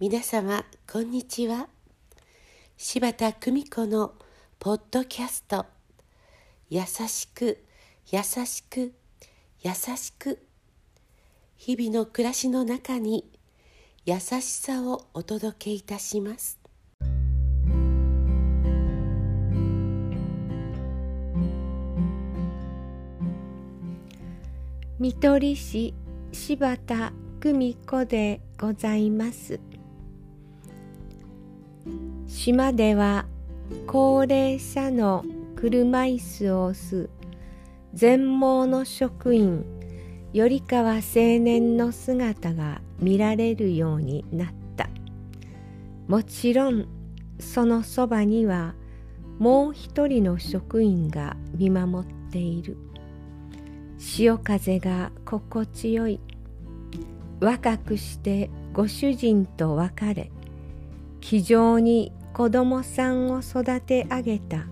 皆様こんにちは。柴田久美子のポッドキャスト「優しく優しく優しく」日々の暮らしの中に優しさをお届けいたします。見取り師柴田久美子でございます。島では高齢者の車椅子を押す全盲の職員頼川青年の姿が見られるようになった。もちろんそのそばにはもう一人の職員が見守っている。潮風が心地よい。若くしてご主人と別れ気丈に子供さんを育て上げた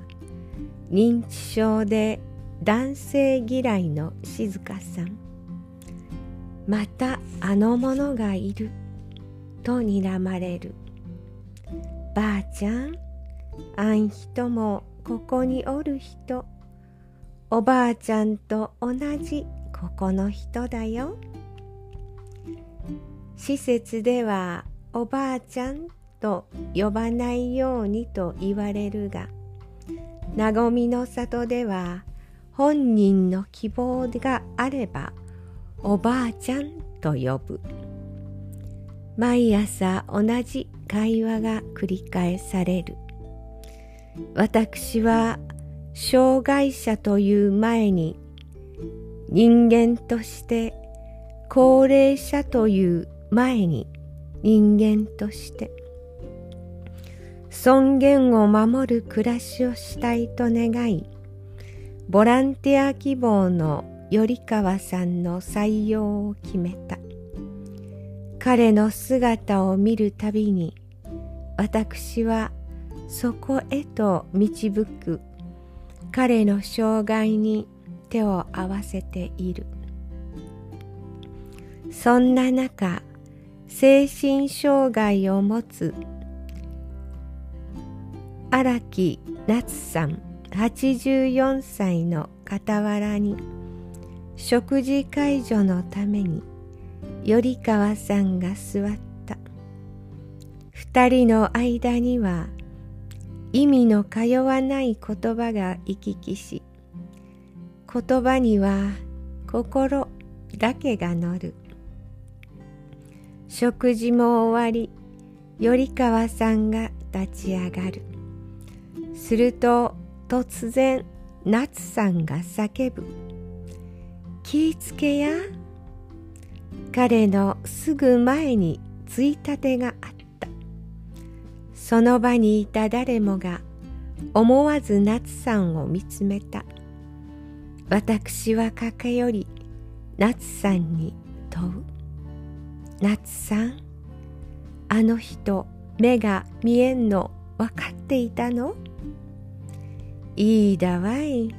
認知症で男性嫌いの静香さん。またあの者がいると睨まれる。ばあちゃんあん人もここにおる人。おばあちゃんと同じここの人だよ。施設ではおばあちゃんと呼ばないようにと言われるがなごみの里では本人の希望があればおばあちゃんと呼ぶ。毎朝同じ会話が繰り返される。私は障害者という前に人間として高齢者という前に人間として尊厳を守る暮らしをしたいと願いボランティア希望の頼川さんの採用を決めた。彼の姿を見るたびに私はそこへと導く。彼の障害に手を合わせている。そんな中精神障害を持つ荒木夏さん84歳の傍らに食事介助のために頼川さんが座った。二人の間には意味の通わない言葉が行き来し言葉には心だけが乗る。食事も終わり頼川さんが立ち上がる。すると突然夏さんが叫ぶ。気ぃつけや。彼のすぐ前についたてがあった。その場にいた誰もが思わず夏さんを見つめた。私は駆け寄り夏さんに問う。夏さんあの人目が見えんの分かっていたの？いいだわい。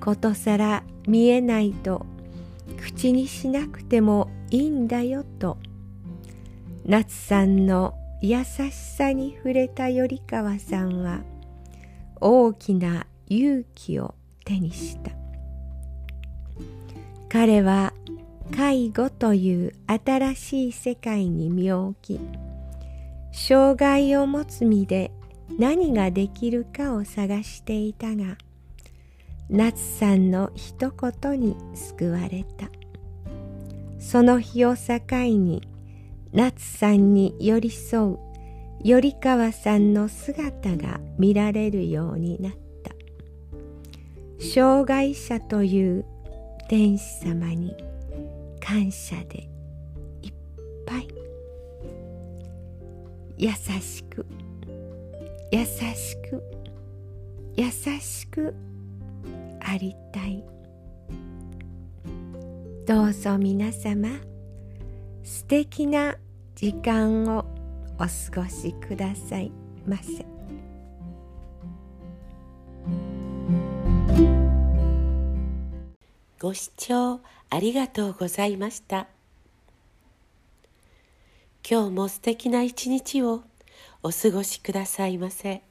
ことさら見えないと口にしなくてもいいんだよと夏さんの優しさに触れた頼川さんは大きな勇気を手にした。彼は介護という新しい世界に身を置き障害を持つ身で何ができるかを探していたが夏さんの一言に救われた。その日を境に夏さんに寄り添う頼川さんの姿が見られるようになった。障害者という天使様に感謝でいっぱい。優しく優しく優しくありたいどうぞ皆様素敵な時間をお過ごしくださいませ。ご視聴ありがとうございました。今日も素敵な一日をお過ごしくださいませ。